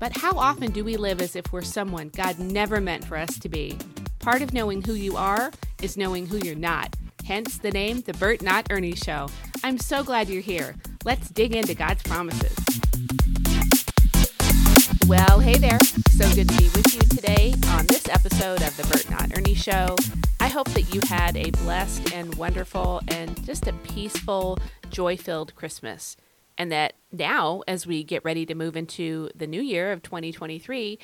But how often do we live as if we're someone God never meant for us to be? Part of knowing who you are is knowing who you're not. Hence the name, The Burt Not Ernie Show. I'm so glad you're here. Let's dig into God's promises. Well, hey there. So good to be with you today on this episode of The Burt Not Ernie Show. I hope that you had a blessed and wonderful and just a peaceful, joy filled Christmas and that now, as we get ready to move into the new year of 2023,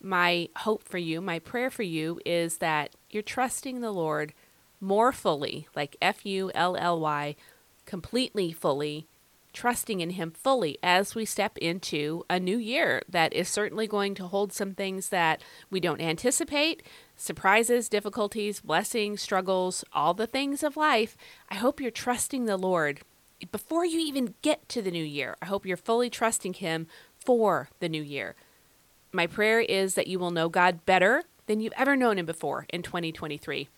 my hope for you, my prayer for you is that you're trusting the Lord more fully, like F U L L Y, completely fully, trusting in Him fully as we step into a new year that is certainly going to hold some things that we don't anticipate surprises, difficulties, blessings, struggles, all the things of life. I hope you're trusting the Lord before you even get to the new year. I hope you're fully trusting Him for the new year. My prayer is that you will know God better than you've ever known Him before in 2023.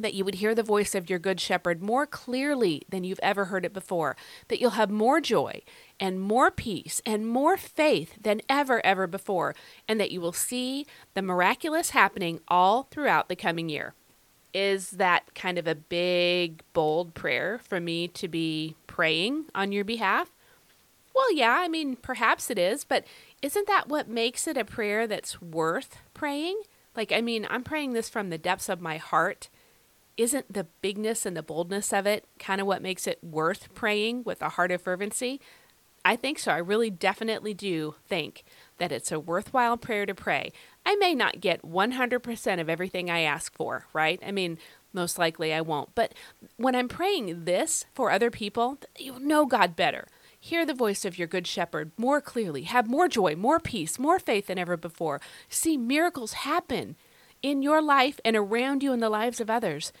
That you would hear the voice of your Good Shepherd more clearly than you've ever heard it before. That you'll have more joy and more peace and more faith than ever, ever before. And that you will see the miraculous happening all throughout the coming year is that kind of a big, bold prayer for me to be praying on your behalf? Well, yeah, I mean, perhaps it is, but isn't that what makes it a prayer that's worth praying? Like, I mean, I'm praying this from the depths of my heart. Isn't the bigness and the boldness of it kind of what makes it worth praying with a heart of fervency? I think so. I really definitely do think that it's a worthwhile prayer to pray. I may not get 100% of everything I ask for, right? I mean, most likely I won't. But when I'm praying this for other people, you know God better. Hear the voice of your good shepherd more clearly. Have more joy, more peace, more faith than ever before. See miracles happen in your life and around you in the lives of others.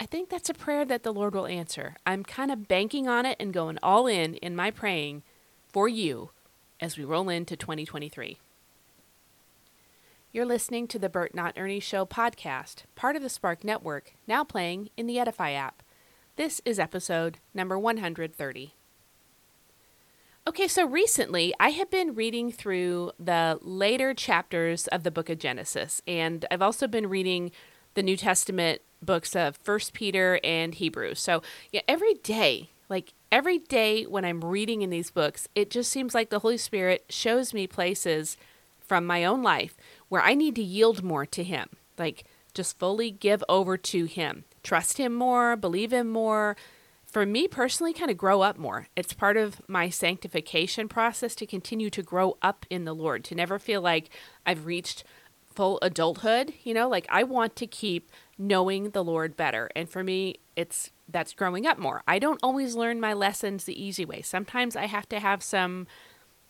I think that's a prayer that the Lord will answer. I'm kind of banking on it and going all in in my praying for you as we roll into 2023. You're listening to the Burt Not Ernie Show podcast, part of the Spark Network, now playing in the Edifi app. This is episode number 130. Okay, so recently I have been reading through the later chapters of the book of Genesis, and I've also been reading the New Testament books of First Peter and Hebrews. So, yeah, every day like every day when I'm reading in these books, it just seems like the Holy Spirit shows me places from my own life where I need to yield more to Him. Like just fully give over to Him, trust Him more, believe Him more. For me personally, kind of grow up more. It's part of my sanctification process to continue to grow up in the Lord, to never feel like I've reached full adulthood. You know, like I want to keep knowing the Lord better. And for me, it's that's growing up more. I don't always learn my lessons the easy way. Sometimes I have to have some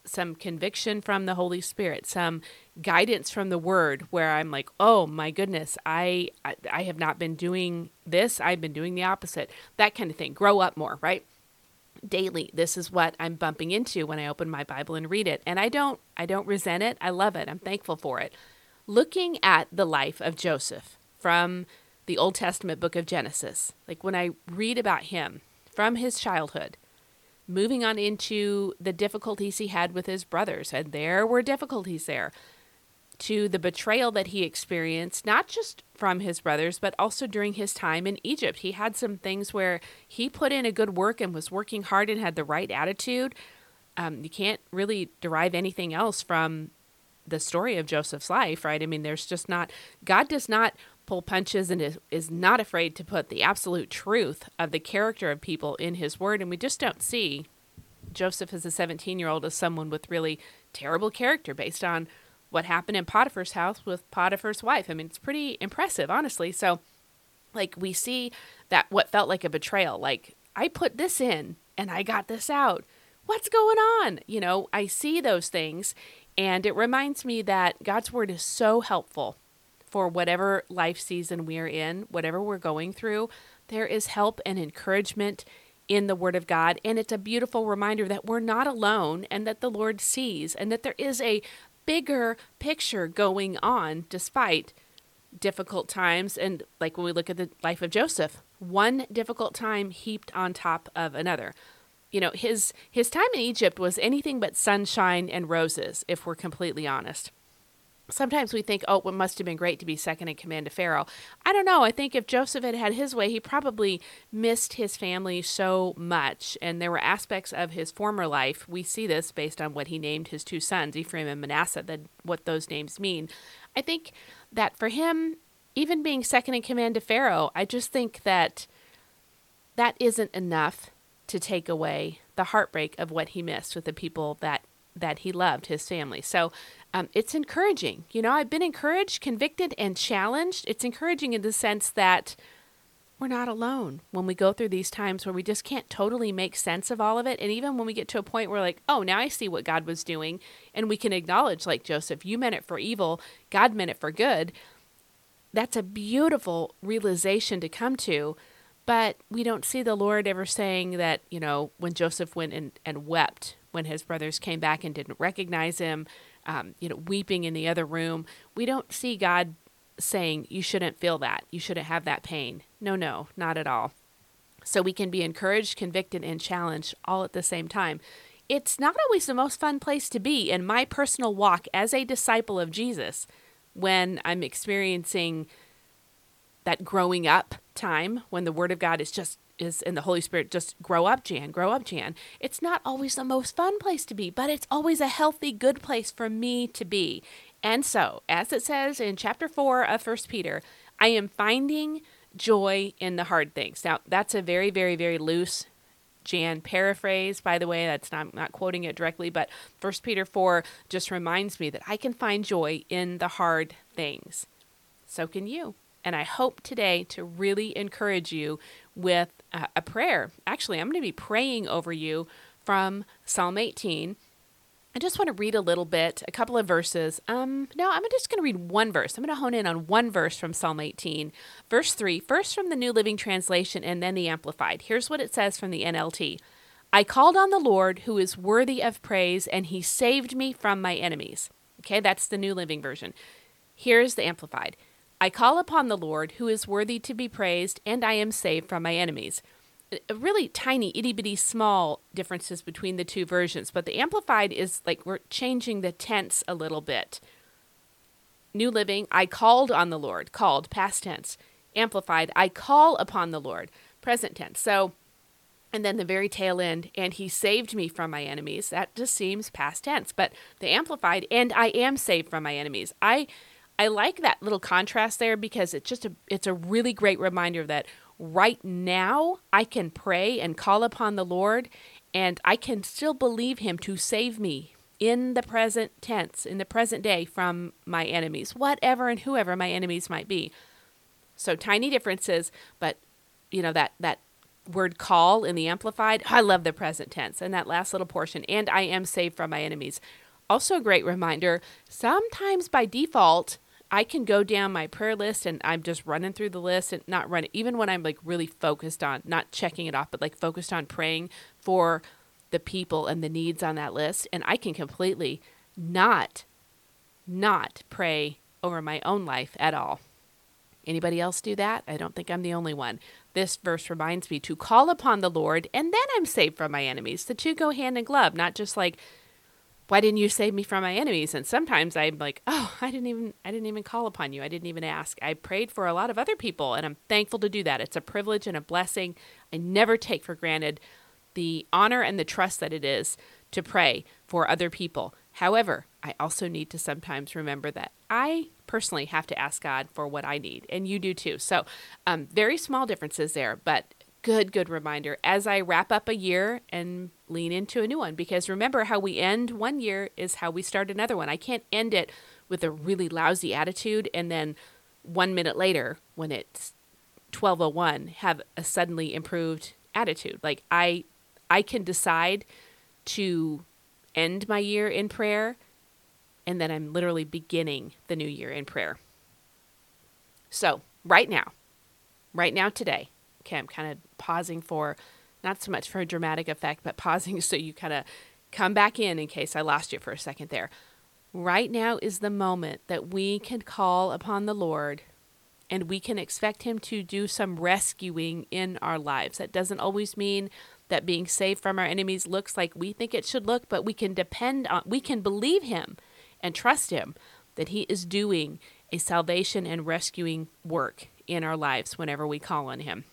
some conviction from the Holy Spirit, some guidance from the Word, where I'm like, oh my goodness, I, I have not been doing this. I've been doing the opposite. That kind of thing. Grow up more, right? Daily, this is what I'm bumping into when I open my Bible and read it, and I don't I don't resent it. I love it. I'm thankful for it. Looking at the life of Joseph from the Old Testament book of Genesis, like when I read about him from his childhood, moving on into the difficulties he had with his brothers, and there were difficulties there, to the betrayal that he experienced, not just from his brothers, but also during his time in Egypt. He had some things where he put in a good work and was working hard and had the right attitude. Um, you can't really derive anything else from the story of Joseph's life, right? I mean, there's just not, God does not pull punches and is, is not afraid to put the absolute truth of the character of people in his word. And we just don't see Joseph as a 17 year old as someone with really terrible character based on what happened in Potiphar's house with Potiphar's wife. I mean, it's pretty impressive, honestly. So, like, we see that what felt like a betrayal, like, I put this in and I got this out. What's going on? You know, I see those things and it reminds me that God's word is so helpful for whatever life season we're in, whatever we're going through, there is help and encouragement in the Word of God. And it's a beautiful reminder that we're not alone and that the Lord sees and that there is a bigger picture going on despite difficult times. And like when we look at the life of Joseph, one difficult time heaped on top of another. You know, his his time in Egypt was anything but sunshine and roses, if we're completely honest sometimes we think, oh, it must have been great to be second in command to Pharaoh. I don't know. I think if Joseph had had his way, he probably missed his family so much. And there were aspects of his former life. We see this based on what he named his two sons, Ephraim and Manasseh, that what those names mean. I think that for him, even being second in command to Pharaoh, I just think that that isn't enough to take away the heartbreak of what he missed with the people that that he loved his family. So um, it's encouraging. You know, I've been encouraged, convicted, and challenged. It's encouraging in the sense that we're not alone when we go through these times where we just can't totally make sense of all of it. And even when we get to a point where, like, oh, now I see what God was doing, and we can acknowledge, like Joseph, you meant it for evil, God meant it for good. That's a beautiful realization to come to. But we don't see the Lord ever saying that, you know, when Joseph went and, and wept when his brothers came back and didn't recognize him, um, you know, weeping in the other room. We don't see God saying, you shouldn't feel that. You shouldn't have that pain. No, no, not at all. So we can be encouraged, convicted, and challenged all at the same time. It's not always the most fun place to be in my personal walk as a disciple of Jesus when I'm experiencing that growing up time when the Word of God is just is in the Holy Spirit just grow up, Jan, grow up, Jan. It's not always the most fun place to be, but it's always a healthy, good place for me to be. And so, as it says in chapter 4 of First Peter, I am finding joy in the hard things. Now, that's a very, very, very loose Jan paraphrase, by the way. That's not I'm not quoting it directly, but First Peter 4 just reminds me that I can find joy in the hard things. So can you. And I hope today to really encourage you with a, a prayer. Actually, I'm going to be praying over you from Psalm 18. I just want to read a little bit, a couple of verses. Um, no, I'm just going to read one verse. I'm going to hone in on one verse from Psalm 18, verse 3, first from the New Living Translation and then the Amplified. Here's what it says from the NLT I called on the Lord who is worthy of praise, and he saved me from my enemies. Okay, that's the New Living Version. Here's the Amplified I call upon the Lord, who is worthy to be praised, and I am saved from my enemies. Really tiny, itty bitty, small differences between the two versions, but the Amplified is like we're changing the tense a little bit. New Living, I called on the Lord, called, past tense. Amplified, I call upon the Lord, present tense. So, and then the very tail end, and he saved me from my enemies. That just seems past tense. But the Amplified, and I am saved from my enemies. I I like that little contrast there because it's just a it's a really great reminder that right now I can pray and call upon the Lord and I can still believe him to save me in the present tense, in the present day from my enemies, whatever and whoever my enemies might be. So tiny differences, but you know that that word call in the amplified, I love the present tense and that last little portion and I am saved from my enemies. Also a great reminder, sometimes by default I can go down my prayer list and I'm just running through the list and not running, even when I'm like really focused on not checking it off, but like focused on praying for the people and the needs on that list. And I can completely not, not pray over my own life at all. Anybody else do that? I don't think I'm the only one. This verse reminds me to call upon the Lord and then I'm saved from my enemies. The two go hand in glove, not just like why didn't you save me from my enemies? And sometimes i'm like oh i didn't even i didn't even call upon you. I didn't even ask. I prayed for a lot of other people and i'm thankful to do that. It's a privilege and a blessing i never take for granted the honor and the trust that it is to pray for other people. However i also need to sometimes remember that i personally have to ask god for what i need and you do too. So um, very small differences there but good, good reminder as I wrap up a year and lean into a new one. Because remember, how we end one year is how we start another one. I can't end it with a really lousy attitude and then one minute later, when it's 1201, have a suddenly improved attitude. Like I, I can decide to end my year in prayer, and then I'm literally beginning the new year in prayer. So, right now, right now, today, I'm kind of pausing for not so much for a dramatic effect, but pausing so you kind of come back in in case I lost you for a second there. Right now is the moment that we can call upon the Lord and we can expect Him to do some rescuing in our lives. That doesn't always mean that being saved from our enemies looks like we think it should look, but we can depend on, we can believe Him and trust Him that He is doing a salvation and rescuing work in our lives whenever we call on Him.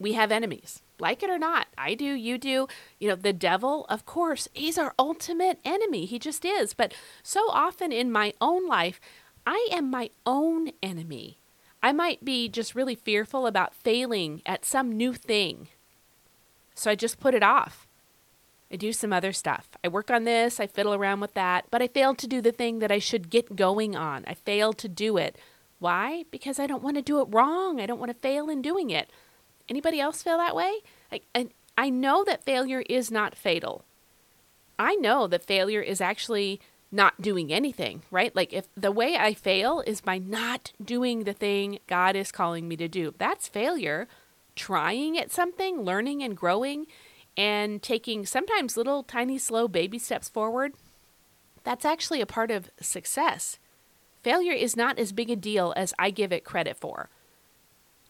We have enemies, like it or not. I do, you do. You know, the devil, of course, he's our ultimate enemy. He just is. But so often in my own life, I am my own enemy. I might be just really fearful about failing at some new thing. So I just put it off. I do some other stuff. I work on this, I fiddle around with that, but I failed to do the thing that I should get going on. I failed to do it. Why? Because I don't want to do it wrong. I don't want to fail in doing it. Anybody else feel that way? I, and I know that failure is not fatal. I know that failure is actually not doing anything, right? Like if the way I fail is by not doing the thing God is calling me to do, that's failure. Trying at something, learning and growing, and taking sometimes little tiny slow baby steps forward, that's actually a part of success. Failure is not as big a deal as I give it credit for.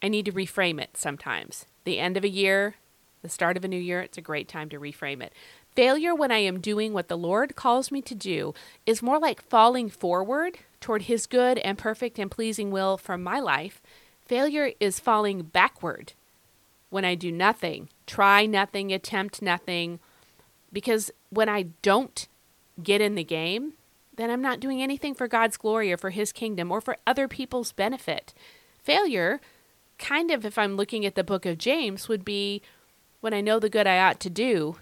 I need to reframe it sometimes. The end of a year, the start of a new year, it's a great time to reframe it. Failure when I am doing what the Lord calls me to do is more like falling forward toward His good and perfect and pleasing will for my life. Failure is falling backward when I do nothing, try nothing, attempt nothing. Because when I don't get in the game, then I'm not doing anything for God's glory or for His kingdom or for other people's benefit. Failure, kind of, if I'm looking at the book of James, would be when I know the good I ought to do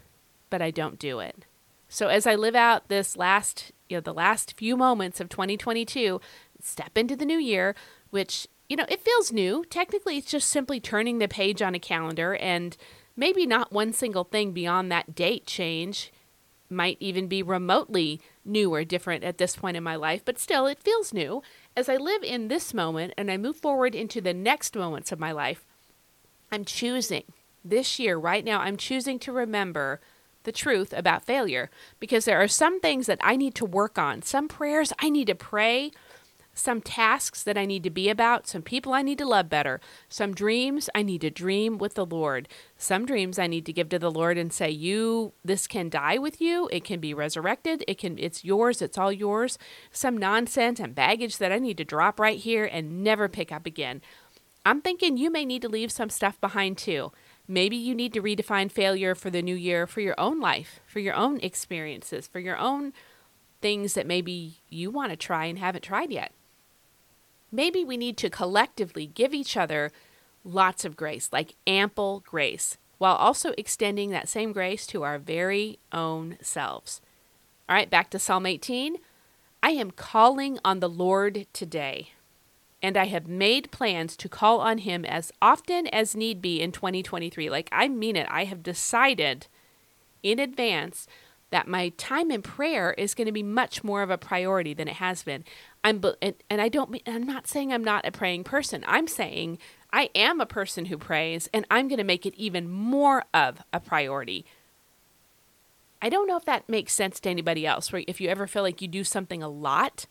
but I don't do it. So as I live out this last, you know, the last few moments of 2022, step into the new year, which, you know, it feels new. Technically, it's just simply turning the page on a calendar and maybe not one single thing beyond that date change might even be remotely new or different at this point in my life, but still it feels new. As I live in this moment and I move forward into the next moments of my life, I'm choosing this year, right now, I'm choosing to remember the truth about failure because there are some things that I need to work on, some prayers I need to pray, some tasks that I need to be about, some people I need to love better, some dreams I need to dream with the Lord, some dreams I need to give to the Lord and say, "You, this can die with you. It can be resurrected. It can it's yours. It's all yours." Some nonsense and baggage that I need to drop right here and never pick up again. I'm thinking you may need to leave some stuff behind too. Maybe you need to redefine failure for the new year for your own life, for your own experiences, for your own things that maybe you want to try and haven't tried yet. Maybe we need to collectively give each other lots of grace, like ample grace, while also extending that same grace to our very own selves. All right, back to Psalm 18. I am calling on the Lord today and I have made plans to call on him as often as need be in 2023. Like, I mean it. I have decided in advance that my time in prayer is going to be much more of a priority than it has been. I'm and, and I don't mean I'm not saying I'm not a praying person. I'm saying I am a person who prays and I'm going to make it even more of a priority. I don't know if that makes sense to anybody else where if you ever feel like you do something a lot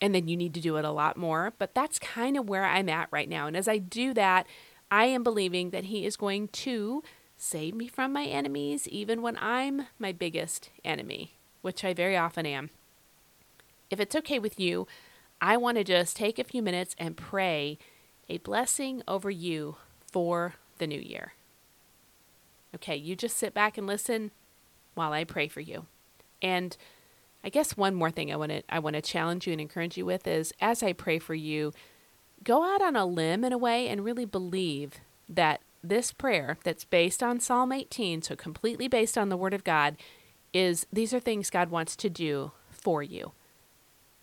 and then you need to do it a lot more. But that's kind of where I'm at right now. And as I do that, I am believing that He is going to save me from my enemies, even when I'm my biggest enemy, which I very often am. If it's okay with you, I want to just take a few minutes and pray a blessing over you for the new year. Okay, you just sit back and listen while I pray for you. And I guess one more thing I want to I want to challenge you and encourage you with is as I pray for you, go out on a limb in a way and really believe that this prayer that's based on Psalm 18, so completely based on the word of God, is these are things God wants to do for you.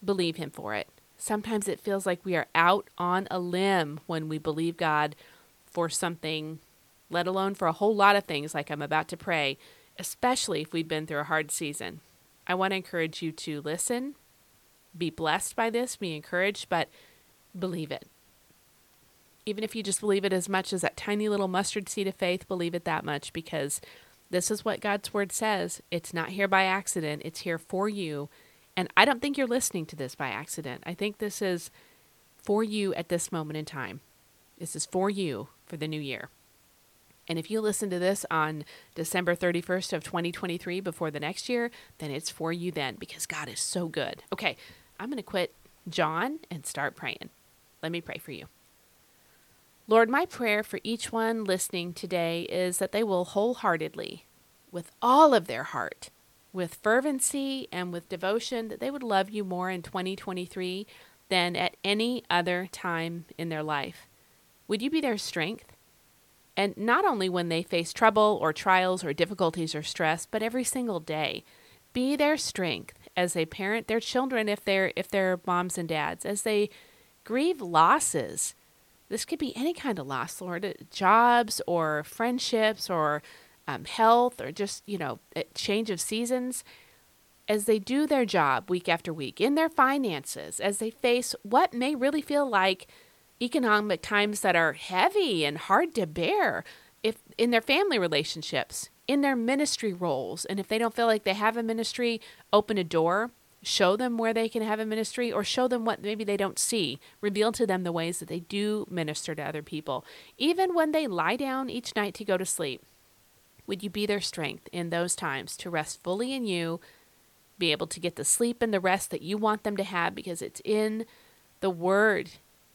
Believe him for it. Sometimes it feels like we are out on a limb when we believe God for something, let alone for a whole lot of things like I'm about to pray, especially if we've been through a hard season. I want to encourage you to listen, be blessed by this, be encouraged, but believe it. Even if you just believe it as much as that tiny little mustard seed of faith, believe it that much because this is what God's word says. It's not here by accident, it's here for you. And I don't think you're listening to this by accident. I think this is for you at this moment in time. This is for you for the new year. And if you listen to this on December 31st of 2023 before the next year, then it's for you then because God is so good. Okay, I'm going to quit John and start praying. Let me pray for you. Lord, my prayer for each one listening today is that they will wholeheartedly, with all of their heart, with fervency and with devotion, that they would love you more in 2023 than at any other time in their life. Would you be their strength? And not only when they face trouble or trials or difficulties or stress, but every single day. Be their strength as they parent their children if they're if they're moms and dads, as they grieve losses this could be any kind of loss, Lord, uh, jobs or friendships or um, health or just, you know, change of seasons. As they do their job week after week in their finances, as they face what may really feel like economic times that are heavy and hard to bear, if in their family relationships, in their ministry roles, and if they don't feel like they have a ministry, open a door show them where they can have a ministry or show them what maybe they don't see. Reveal to them the ways that they do minister to other people. Even when they lie down each night to go to sleep would you be their strength in those times to rest fully in you be able to get the sleep and the rest that you want them to have? Because it's in the word.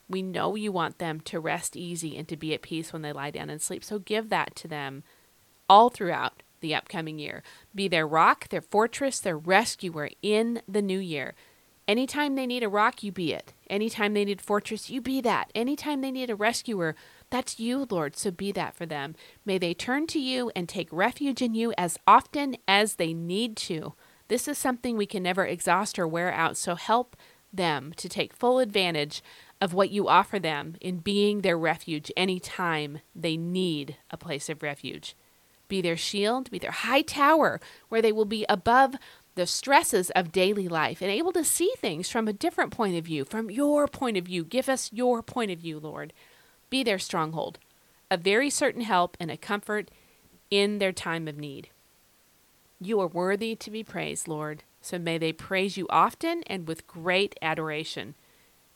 We know you want them to rest easy and to be at peace when they lie down and sleep. So give that to them all throughout the upcoming year. Be their rock, their fortress, their rescuer in the new year. Anytime they need a rock, you be it. Anytime they need a fortress, you be that. Anytime they need a rescuer, that's you, Lord. So be that for them. May they turn to you and take refuge in you as often as they need to. This is something we can never exhaust or wear out. So help them to take full advantage of what you offer them in being their refuge anytime they need a place of refuge be their shield, be their high tower, where they will be above the stresses of daily life and able to see things from a different point of view, from your point of view. Give us your point of view, Lord. Be their stronghold, a very certain help and a comfort in their time of need. You are worthy to be praised, Lord, so may they praise you often and with great adoration.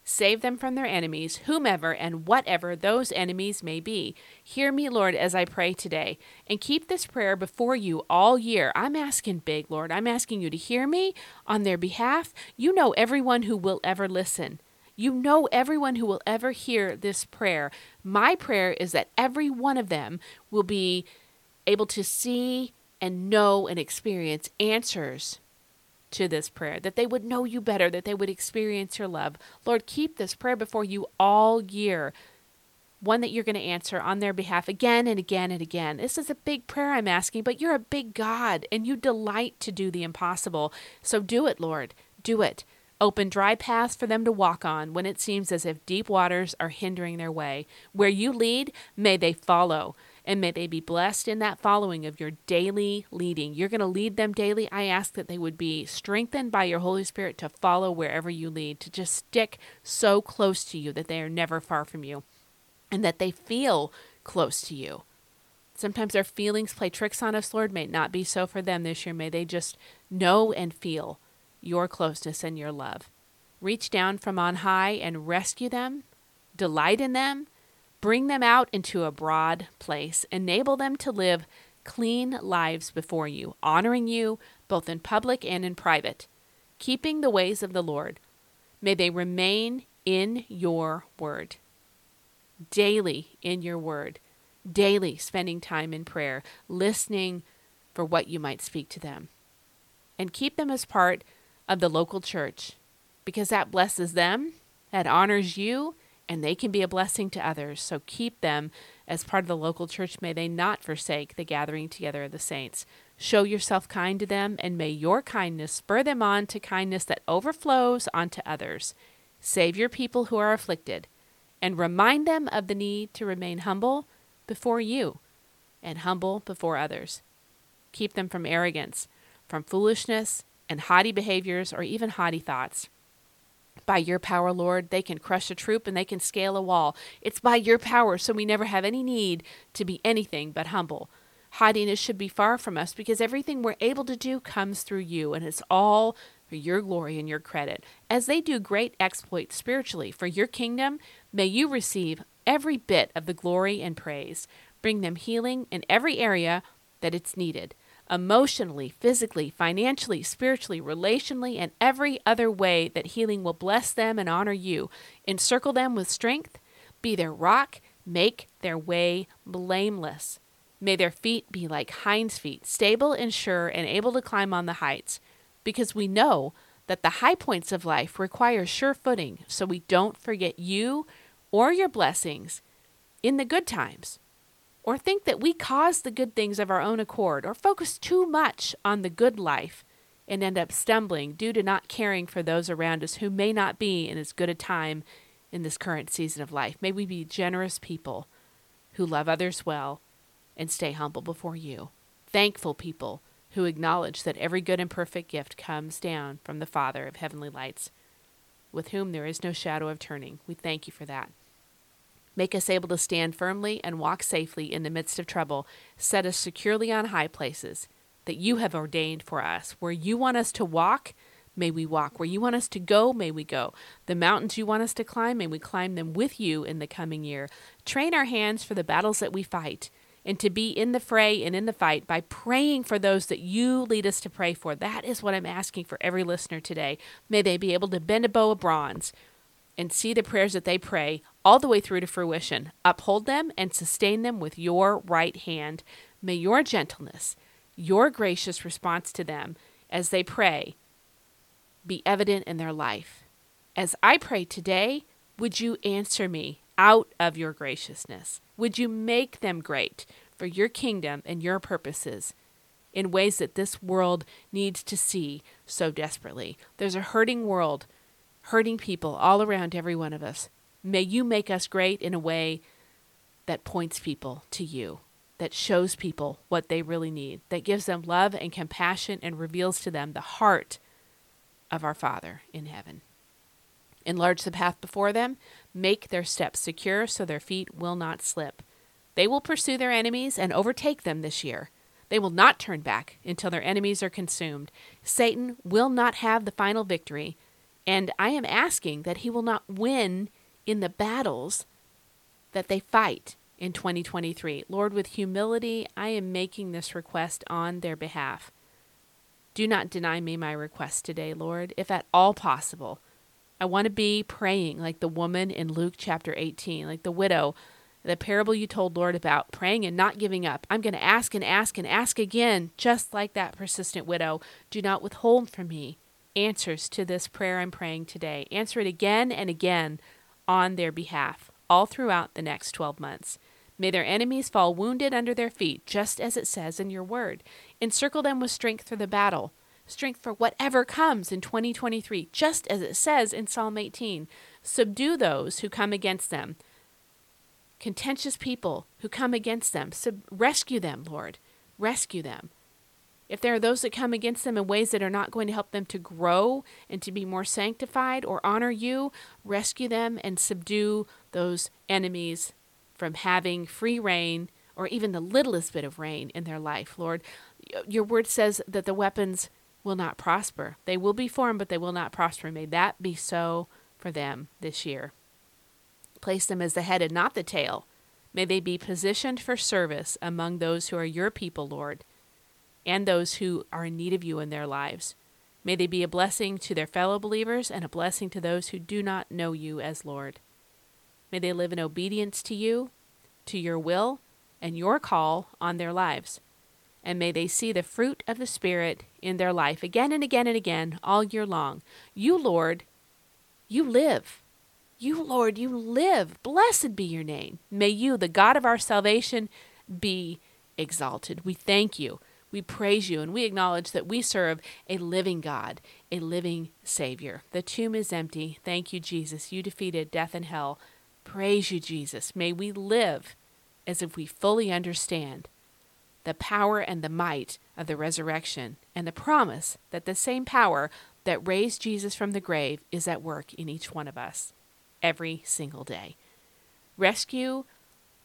Save them from their enemies, whomever and whatever those enemies may be. Hear me, Lord, as I pray today, and keep this prayer before you all year. I'm asking big, Lord. I'm asking you to hear me on their behalf. You know everyone who will ever listen. You know everyone who will ever hear this prayer. My prayer is that every one of them will be able to see and know and experience answers to this prayer, that they would know you better, that they would experience your love. Lord, keep this prayer before you all year, one that you're going to answer on their behalf again and again and again. This is a big prayer I'm asking, but you're a big God and you delight to do the impossible. So do it, Lord. Do it. Open dry paths for them to walk on when it seems as if deep waters are hindering their way. Where you lead, may they follow and may they be blessed in that following of your daily leading. You're going to lead them daily. I ask that they would be strengthened by your Holy Spirit to follow wherever you lead, to just stick so close to you that they are never far from you, and that they feel close to you. Sometimes our feelings play tricks on us, Lord. May it not be so for them this year. May they just know and feel your closeness and your love. Reach down from on high and rescue them, delight in them, Bring them out into a broad place. Enable them to live clean lives before you, honoring you both in public and in private, keeping the ways of the Lord. May they remain in your word, daily in your word, daily spending time in prayer, listening for what you might speak to them. And keep them as part of the local church because that blesses them, that honors you, and they can be a blessing to others. So keep them as part of the local church. May they not forsake the gathering together of the saints. Show yourself kind to them, and may your kindness spur them on to kindness that overflows onto others. Save your people who are afflicted, and remind them of the need to remain humble before you and humble before others. Keep them from arrogance, from foolishness, and haughty behaviors, or even haughty thoughts. By your power, Lord. They can crush a troop and they can scale a wall. It's by your power, so we never have any need to be anything but humble. Haughtiness should be far from us because everything we're able to do comes through you, and it's all for your glory and your credit. As they do great exploits spiritually for your kingdom, may you receive every bit of the glory and praise. Bring them healing in every area that it's needed emotionally, physically, financially, spiritually, relationally, and every other way that healing will bless them and honor you. Encircle them with strength, be their rock, make their way blameless. May their feet be like hinds' feet, stable and sure and able to climb on the heights, because we know that the high points of life require sure footing, so we don't forget you or your blessings in the good times or think that we cause the good things of our own accord, or focus too much on the good life and end up stumbling due to not caring for those around us who may not be in as good a time in this current season of life. May we be generous people who love others well and stay humble before you. Thankful people who acknowledge that every good and perfect gift comes down from the Father of heavenly lights, with whom there is no shadow of turning. We thank you for that. Make us able to stand firmly and walk safely in the midst of trouble. Set us securely on high places that you have ordained for us. Where you want us to walk, may we walk. Where you want us to go, may we go. The mountains you want us to climb, may we climb them with you in the coming year. Train our hands for the battles that we fight and to be in the fray and in the fight by praying for those that you lead us to pray for. That is what I'm asking for every listener today. May they be able to bend a bow of bronze and see the prayers that they pray all the way through to fruition. Uphold them and sustain them with your right hand. May your gentleness, your gracious response to them as they pray, be evident in their life. As I pray today, would you answer me out of your graciousness? Would you make them great for your kingdom and your purposes in ways that this world needs to see so desperately? There's a hurting world hurting people all around every one of us. May you make us great in a way that points people to you, that shows people what they really need, that gives them love and compassion and reveals to them the heart of our Father in heaven. Enlarge the path before them, make their steps secure so their feet will not slip. They will pursue their enemies and overtake them this year. They will not turn back until their enemies are consumed. Satan will not have the final victory and I am asking that he will not win in the battles that they fight in 2023. Lord, with humility, I am making this request on their behalf. Do not deny me my request today, Lord, if at all possible. I want to be praying like the woman in Luke chapter 18, like the widow, the parable you told, Lord, about praying and not giving up. I'm going to ask and ask and ask again, just like that persistent widow. Do not withhold from me answers to this prayer I'm praying today. Answer it again and again on their behalf, all throughout the next 12 months. May their enemies fall wounded under their feet, just as it says in your word. Encircle them with strength for the battle, strength for whatever comes in 2023, just as it says in Psalm 18. Subdue those who come against them, contentious people who come against them. Sub- rescue them, Lord. Rescue them. If there are those that come against them in ways that are not going to help them to grow and to be more sanctified or honor you, rescue them and subdue those enemies from having free reign or even the littlest bit of reign in their life, Lord. Your word says that the weapons will not prosper. They will be formed, but they will not prosper. May that be so for them this year. Place them as the head and not the tail. May they be positioned for service among those who are your people, Lord and those who are in need of you in their lives. May they be a blessing to their fellow believers and a blessing to those who do not know you as Lord. May they live in obedience to you, to your will, and your call on their lives. And may they see the fruit of the Spirit in their life again and again and again all year long. You, Lord, you live. You, Lord, you live. Blessed be your name. May you, the God of our salvation, be exalted. We thank you we praise you and we acknowledge that we serve a living God, a living Savior. The tomb is empty. Thank you, Jesus. You defeated death and hell. Praise you, Jesus. May we live as if we fully understand the power and the might of the resurrection and the promise that the same power that raised Jesus from the grave is at work in each one of us every single day. Rescue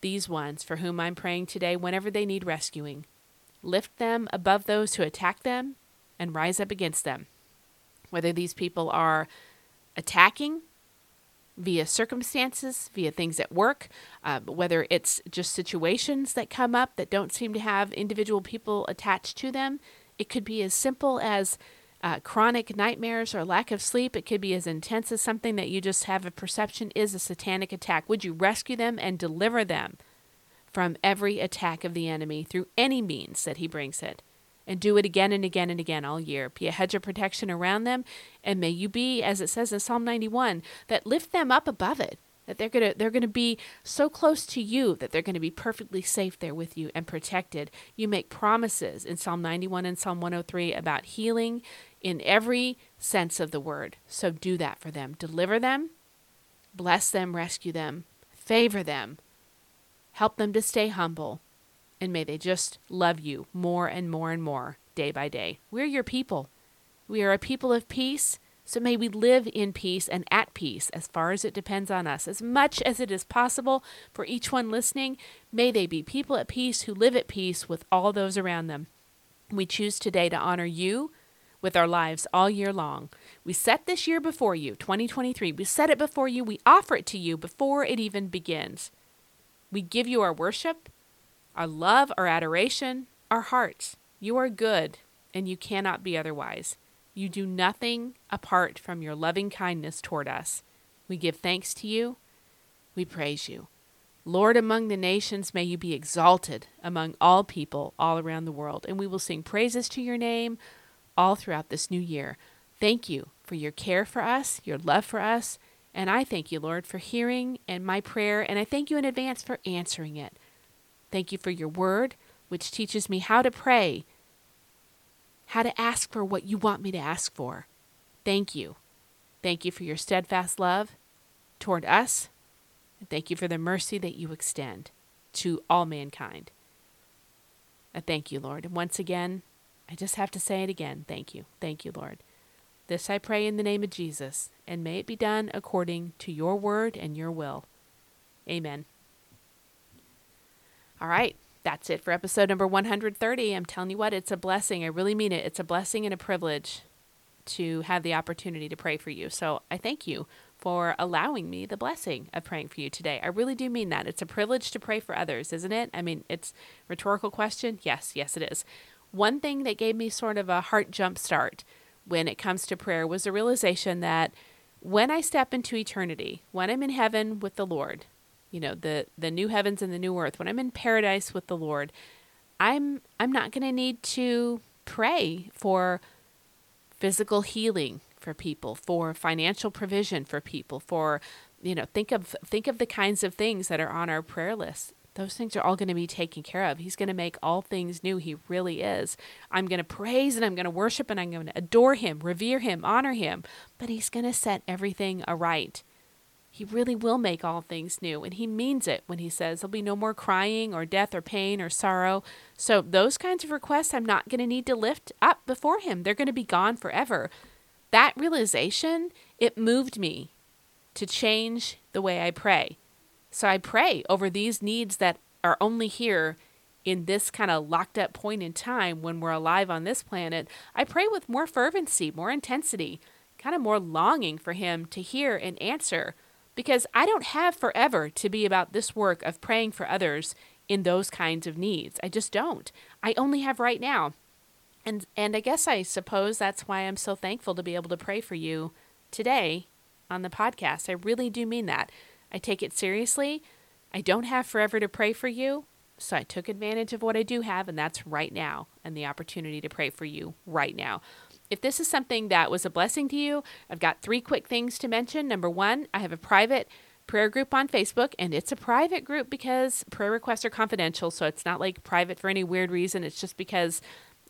these ones for whom I'm praying today whenever they need rescuing. Lift them above those who attack them and rise up against them. Whether these people are attacking via circumstances, via things at work, uh, whether it's just situations that come up that don't seem to have individual people attached to them. It could be as simple as uh, chronic nightmares or lack of sleep. It could be as intense as something that you just have a perception is a satanic attack. Would you rescue them and deliver them from every attack of the enemy through any means that he brings it? And do it again and again and again all year. Be a hedge of protection around them, and may you be, as it says in Psalm 91, that lift them up above it that they're going to they're to be so close to you that they're going to be perfectly safe there with you and protected. You make promises in Psalm 91 and Psalm 103 about healing in every sense of the word. So do that for them. Deliver them, bless them, rescue them, favor them, help them to stay humble, and may they just love you more and more and more day by day. We're your people. We are a people of peace so may we live in peace and at peace as far as it depends on us. As much as it is possible for each one listening, may they be people at peace who live at peace with all those around them. We choose today to honor you with our lives all year long. We set this year before you, 2023. We set it before you. We offer it to you before it even begins. We give you our worship, our love, our adoration, our hearts. You are good, and you cannot be otherwise. You do nothing apart from your loving kindness toward us. We give thanks to you. We praise you. Lord among the nations, may you be exalted among all people all around the world. And we will sing praises to your name all throughout this new year. Thank you for your care for us, your love for us. And I thank you, Lord, for hearing and my prayer. And I thank you in advance for answering it. Thank you for your word, which teaches me how to pray how to ask for what you want me to ask for. Thank you. Thank you for your steadfast love toward us. And thank you for the mercy that you extend to all mankind. I thank you, Lord. And once again, I just have to say it again. Thank you. Thank you, Lord. This I pray in the name of Jesus, and may it be done according to your word and your will. Amen. All right that's it for episode number 130. I'm telling you what, it's a blessing. I really mean it. It's a blessing and a privilege to have the opportunity to pray for you. So I thank you for allowing me the blessing of praying for you today. I really do mean that. It's a privilege to pray for others, isn't it? I mean, it's rhetorical question. Yes, yes it is. One thing that gave me sort of a heart jump start when it comes to prayer was the realization that when I step into eternity, when I'm in heaven with the Lord, you know the the new heavens and the new earth when i'm in paradise with the lord i'm i'm not going to need to pray for physical healing for people for financial provision for people for you know think of think of the kinds of things that are on our prayer list those things are all going to be taken care of. He's going to make all things new. He really is. I'm going to praise and I'm going to worship and I'm going to adore him, revere him, honor him, but he's going to set everything aright. He really will make all things new, and he means it when he says there'll be no more crying or death or pain or sorrow. So, those kinds of requests I'm not going to need to lift up before him. They're going to be gone forever. That realization, it moved me to change the way I pray. So, I pray over these needs that are only here in this kind of locked up point in time when we're alive on this planet. I pray with more fervency, more intensity, kind of more longing for him to hear and answer because I don't have forever to be about this work of praying for others in those kinds of needs. I just don't. I only have right now. And and I guess I suppose that's why I'm so thankful to be able to pray for you today on the podcast. I really do mean that. I take it seriously. I don't have forever to pray for you, so I took advantage of what I do have and that's right now and the opportunity to pray for you right now. If this is something that was a blessing to you, I've got three quick things to mention. Number one, I have a private prayer group on Facebook, and it's a private group because prayer requests are confidential. So it's not like private for any weird reason. It's just because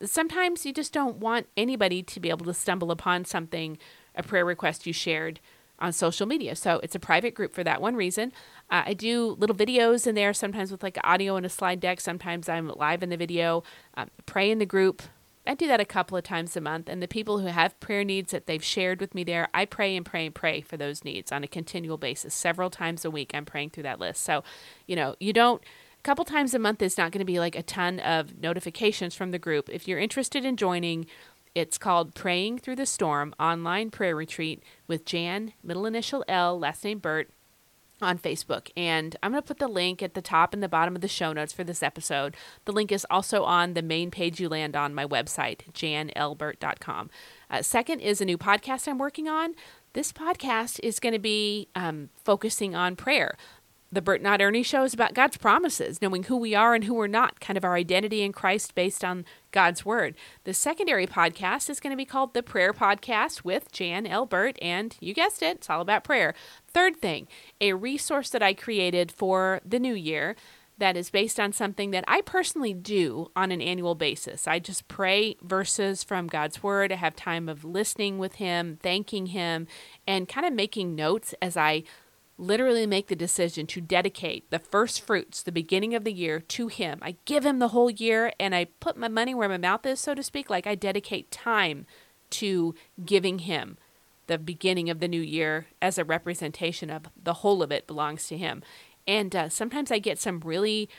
sometimes you just don't want anybody to be able to stumble upon something, a prayer request you shared on social media. So it's a private group for that one reason. Uh, I do little videos in there, sometimes with like audio and a slide deck. Sometimes I'm live in the video. Um, pray in the group, I do that a couple of times a month. And the people who have prayer needs that they've shared with me there, I pray and pray and pray for those needs on a continual basis. Several times a week, I'm praying through that list. So, you know, you don't, a couple times a month is not going to be like a ton of notifications from the group. If you're interested in joining, it's called Praying Through the Storm Online Prayer Retreat with Jan, middle initial L, last name Burt, on Facebook. And I'm going to put the link at the top and the bottom of the show notes for this episode. The link is also on the main page you land on my website, janelburt.com. Uh, second is a new podcast I'm working on. This podcast is going to be um, focusing on prayer. The Burt Not Ernie show is about God's promises, knowing who we are and who we're not, kind of our identity in Christ based on God's Word. The secondary podcast is going to be called The Prayer Podcast with Jan L. Burt, and you guessed it, it's all about prayer. Third thing, a resource that I created for the new year that is based on something that I personally do on an annual basis. I just pray verses from God's Word. I have time of listening with Him, thanking Him, and kind of making notes as I literally make the decision to dedicate the first fruits, the beginning of the year, to Him. I give Him the whole year and I put my money where my mouth is, so to speak. Like I dedicate time to giving Him the beginning of the new year as a representation of the whole of it belongs to Him. And uh, sometimes I get some really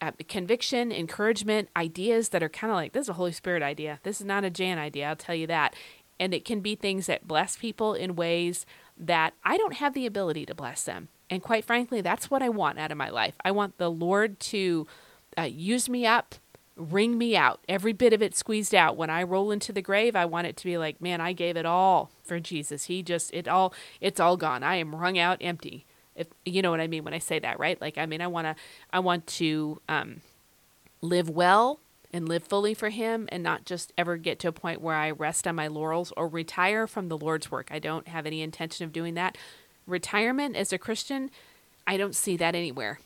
uh, conviction, encouragement, ideas that are kind of like this is a Holy Spirit idea. This is not a Jan idea, I'll tell you that. And it can be things that bless people in ways that I don't have the ability to bless them. And quite frankly, that's what I want out of my life. I want the Lord to uh, use me up, wring me out, every bit of it squeezed out. When I roll into the grave, I want it to be like, man, I gave it all for Jesus. He just, it all, it's all gone. I am wrung out empty. If you know what I mean when I say that, right? Like, I mean, I want to, I want to um, live well and live fully for Him and not just ever get to a point where I rest on my laurels or retire from the Lord's work. I don't have any intention of doing that. Retirement as a Christian, I don't see that anywhere.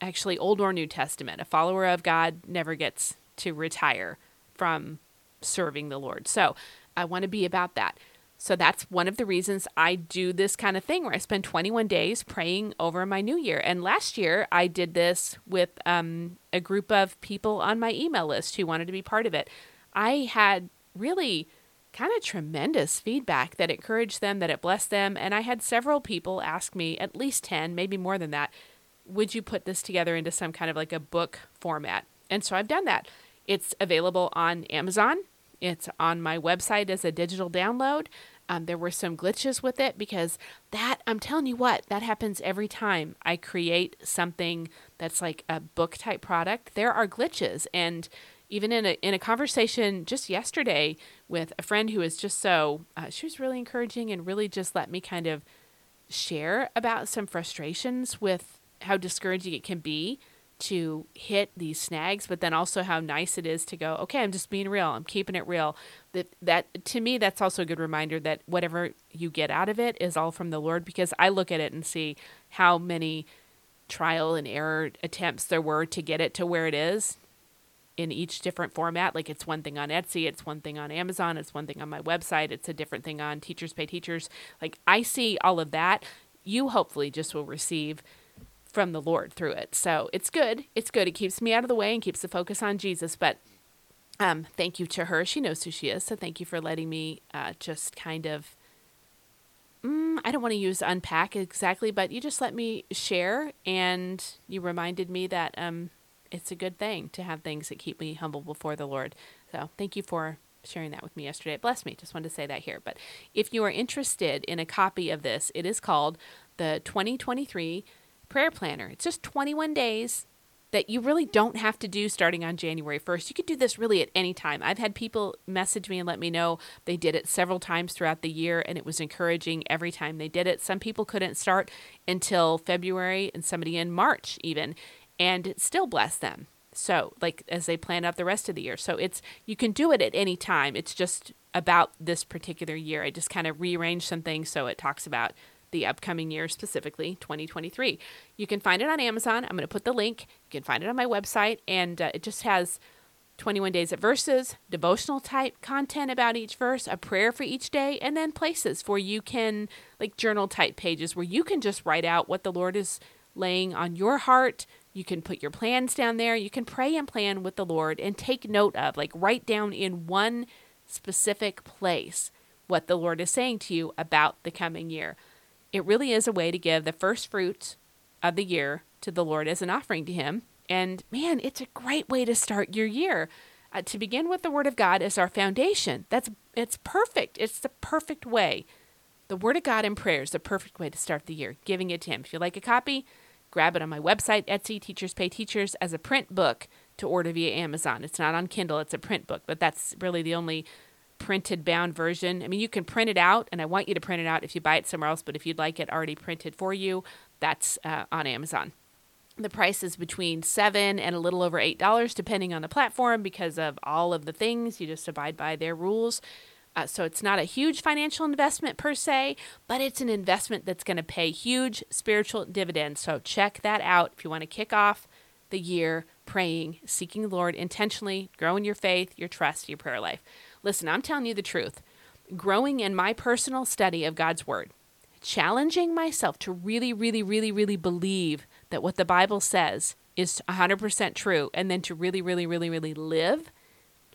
Actually, Old or New Testament, a follower of God never gets to retire from serving the Lord. So I want to be about that. So that's one of the reasons I do this kind of thing where I spend 21 days praying over my new year. And last year I did this with um, a group of people on my email list who wanted to be part of it. I had really kind of tremendous feedback that encouraged them, that it blessed them. And I had several people ask me, at least 10, maybe more than that, would you put this together into some kind of like a book format? And so I've done that. It's available on Amazon. It's on my website as a digital download. Um, there were some glitches with it because that, I'm telling you what, that happens every time I create something that's like a book type product. There are glitches. And even in a, in a conversation just yesterday with a friend who was just so, uh, she was really encouraging and really just let me kind of share about some frustrations with how discouraging it can be to hit these snags, but then also how nice it is to go, okay, I'm just being real. I'm keeping it real. That that to me that's also a good reminder that whatever you get out of it is all from the Lord because I look at it and see how many trial and error attempts there were to get it to where it is in each different format. Like it's one thing on Etsy, it's one thing on Amazon, it's one thing on my website, it's a different thing on Teachers Pay Teachers. Like I see all of that. You hopefully just will receive from the Lord through it. So it's good. It's good. It keeps me out of the way and keeps the focus on Jesus. But um, thank you to her. She knows who she is. So thank you for letting me uh, just kind of. Mm, I don't want to use unpack exactly, but you just let me share, and you reminded me that um, it's a good thing to have things that keep me humble before the Lord. So thank you for sharing that with me yesterday. It blessed me. Just wanted to say that here. But if you are interested in a copy of this, it is called the 2023 prayer planner. It's just 21 days that you really don't have to do starting on January 1st. You could do this really at any time. I've had people message me and let me know they did it several times throughout the year and it was encouraging every time they did it. Some people couldn't start until February and somebody in March even, and it still blessed them. So, like as they plan out the rest of the year. So, it's you can do it at any time. It's just about this particular year. I just kind of rearranged some things so it talks about the upcoming year, specifically 2023. You can find it on Amazon. I'm going to put the link. You can find it on my website, and uh, it just has 21 days of verses, devotional type content about each verse, a prayer for each day, and then places where you can, like journal type pages, where you can just write out what the Lord is laying on your heart You can put your plans down there. You can pray and plan with the Lord and take note of, like, write down in one specific place what the Lord is saying to you about the coming year. It really is a way to give the first fruits of the year to the Lord as an offering to Him. And man, it's a great way to start your year. Uh, to begin with the Word of God as our foundation. That's it's perfect. It's the perfect way. The Word of God in prayer is the perfect way to start the year. Giving it to Him. If you like a copy, grab it on my website, Etsy, Teachers Pay Teachers, as a print book to order via Amazon. It's not on Kindle, it's a print book, but that's really the only printed bound version. I mean, you can print it out, and I want you to print it out if you buy it somewhere else, but if you'd like it already printed for you, that's uh, on Amazon. The price is between seven and a little over eight dollars, depending on the platform, because of all of the things. You just abide by their rules. Uh, so it's not a huge financial investment per se, but it's an investment that's going to pay huge spiritual dividends. So check that out if you want to kick off the year praying, seeking the Lord intentionally, growing your faith, your trust, your prayer life. Listen, I'm telling you the truth. Growing in my personal study of God's Word, challenging myself to really, really, really, really believe that what the Bible says is 100% true, and then to really, really, really, really live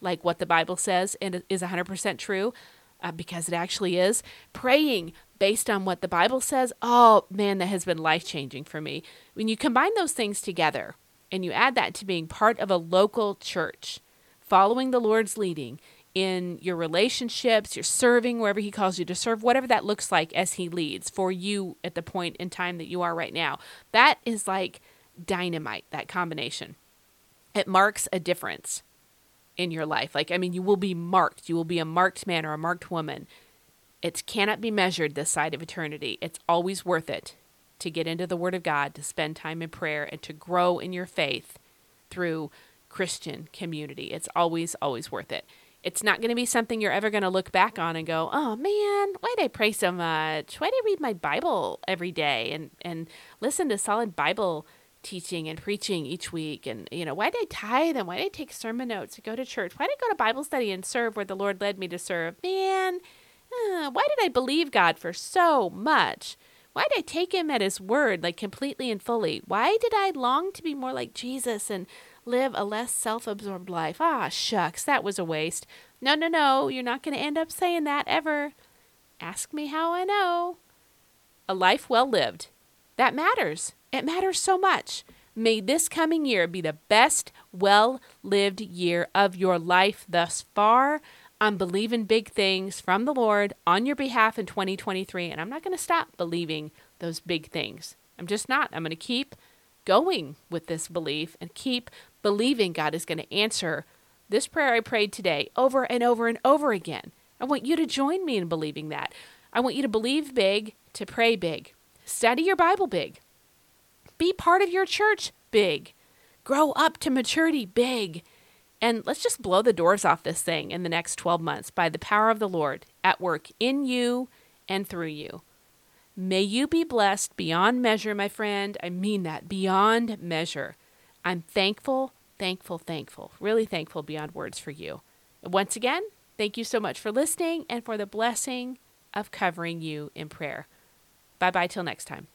like what the Bible says and is 100% true, uh, because it actually is. Praying based on what the Bible says, oh man, that has been life changing for me. When you combine those things together and you add that to being part of a local church, following the Lord's leading, in your relationships, you're serving wherever He calls you to serve, whatever that looks like as He leads for you at the point in time that you are right now. That is like dynamite, that combination. It marks a difference in your life. Like, I mean, you will be marked. You will be a marked man or a marked woman. It cannot be measured this side of eternity. It's always worth it to get into the Word of God, to spend time in prayer, and to grow in your faith through Christian community. It's always, always worth it. It's not going to be something you're ever going to look back on and go, "Oh man, why did I pray so much? Why did I read my Bible every day and and listen to solid Bible teaching and preaching each week? And you know why did i tithe and why did i take sermon notes to go to church? Why did i go to bible study and serve where the lord led me to serve? Man uh, why did i believe god for so much? Why did i take him at his word like completely and fully? Why did i long to be more like jesus and live a less self-absorbed life ah shucks that was a waste no no no you're not going to end up saying that ever ask me how i know a life well lived that matters it matters so much. May this coming year be the best, well lived year of your life thus far. I'm believing big things from the Lord on your behalf in 2023, and I'm not going to stop believing those big things. I'm just not. I'm going to keep going with this belief and keep believing God is going to answer this prayer I prayed today over and over and over again. I want you to join me in believing that. I want you to believe big, to pray big, study your Bible big, be part of your church big. Grow up to maturity big. And let's just blow the doors off this thing in the next 12 months by the power of the Lord at work in you and through you. May you be blessed beyond measure, my friend. I mean that, beyond measure. I'm thankful, thankful, thankful, really thankful beyond words for you. Once again, thank you so much for listening and for the blessing of covering you in prayer. Bye bye till next time.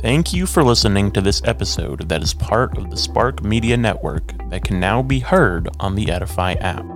Thank you for listening to this episode that is part of the Spark Media Network that can now be heard on the Edifi app.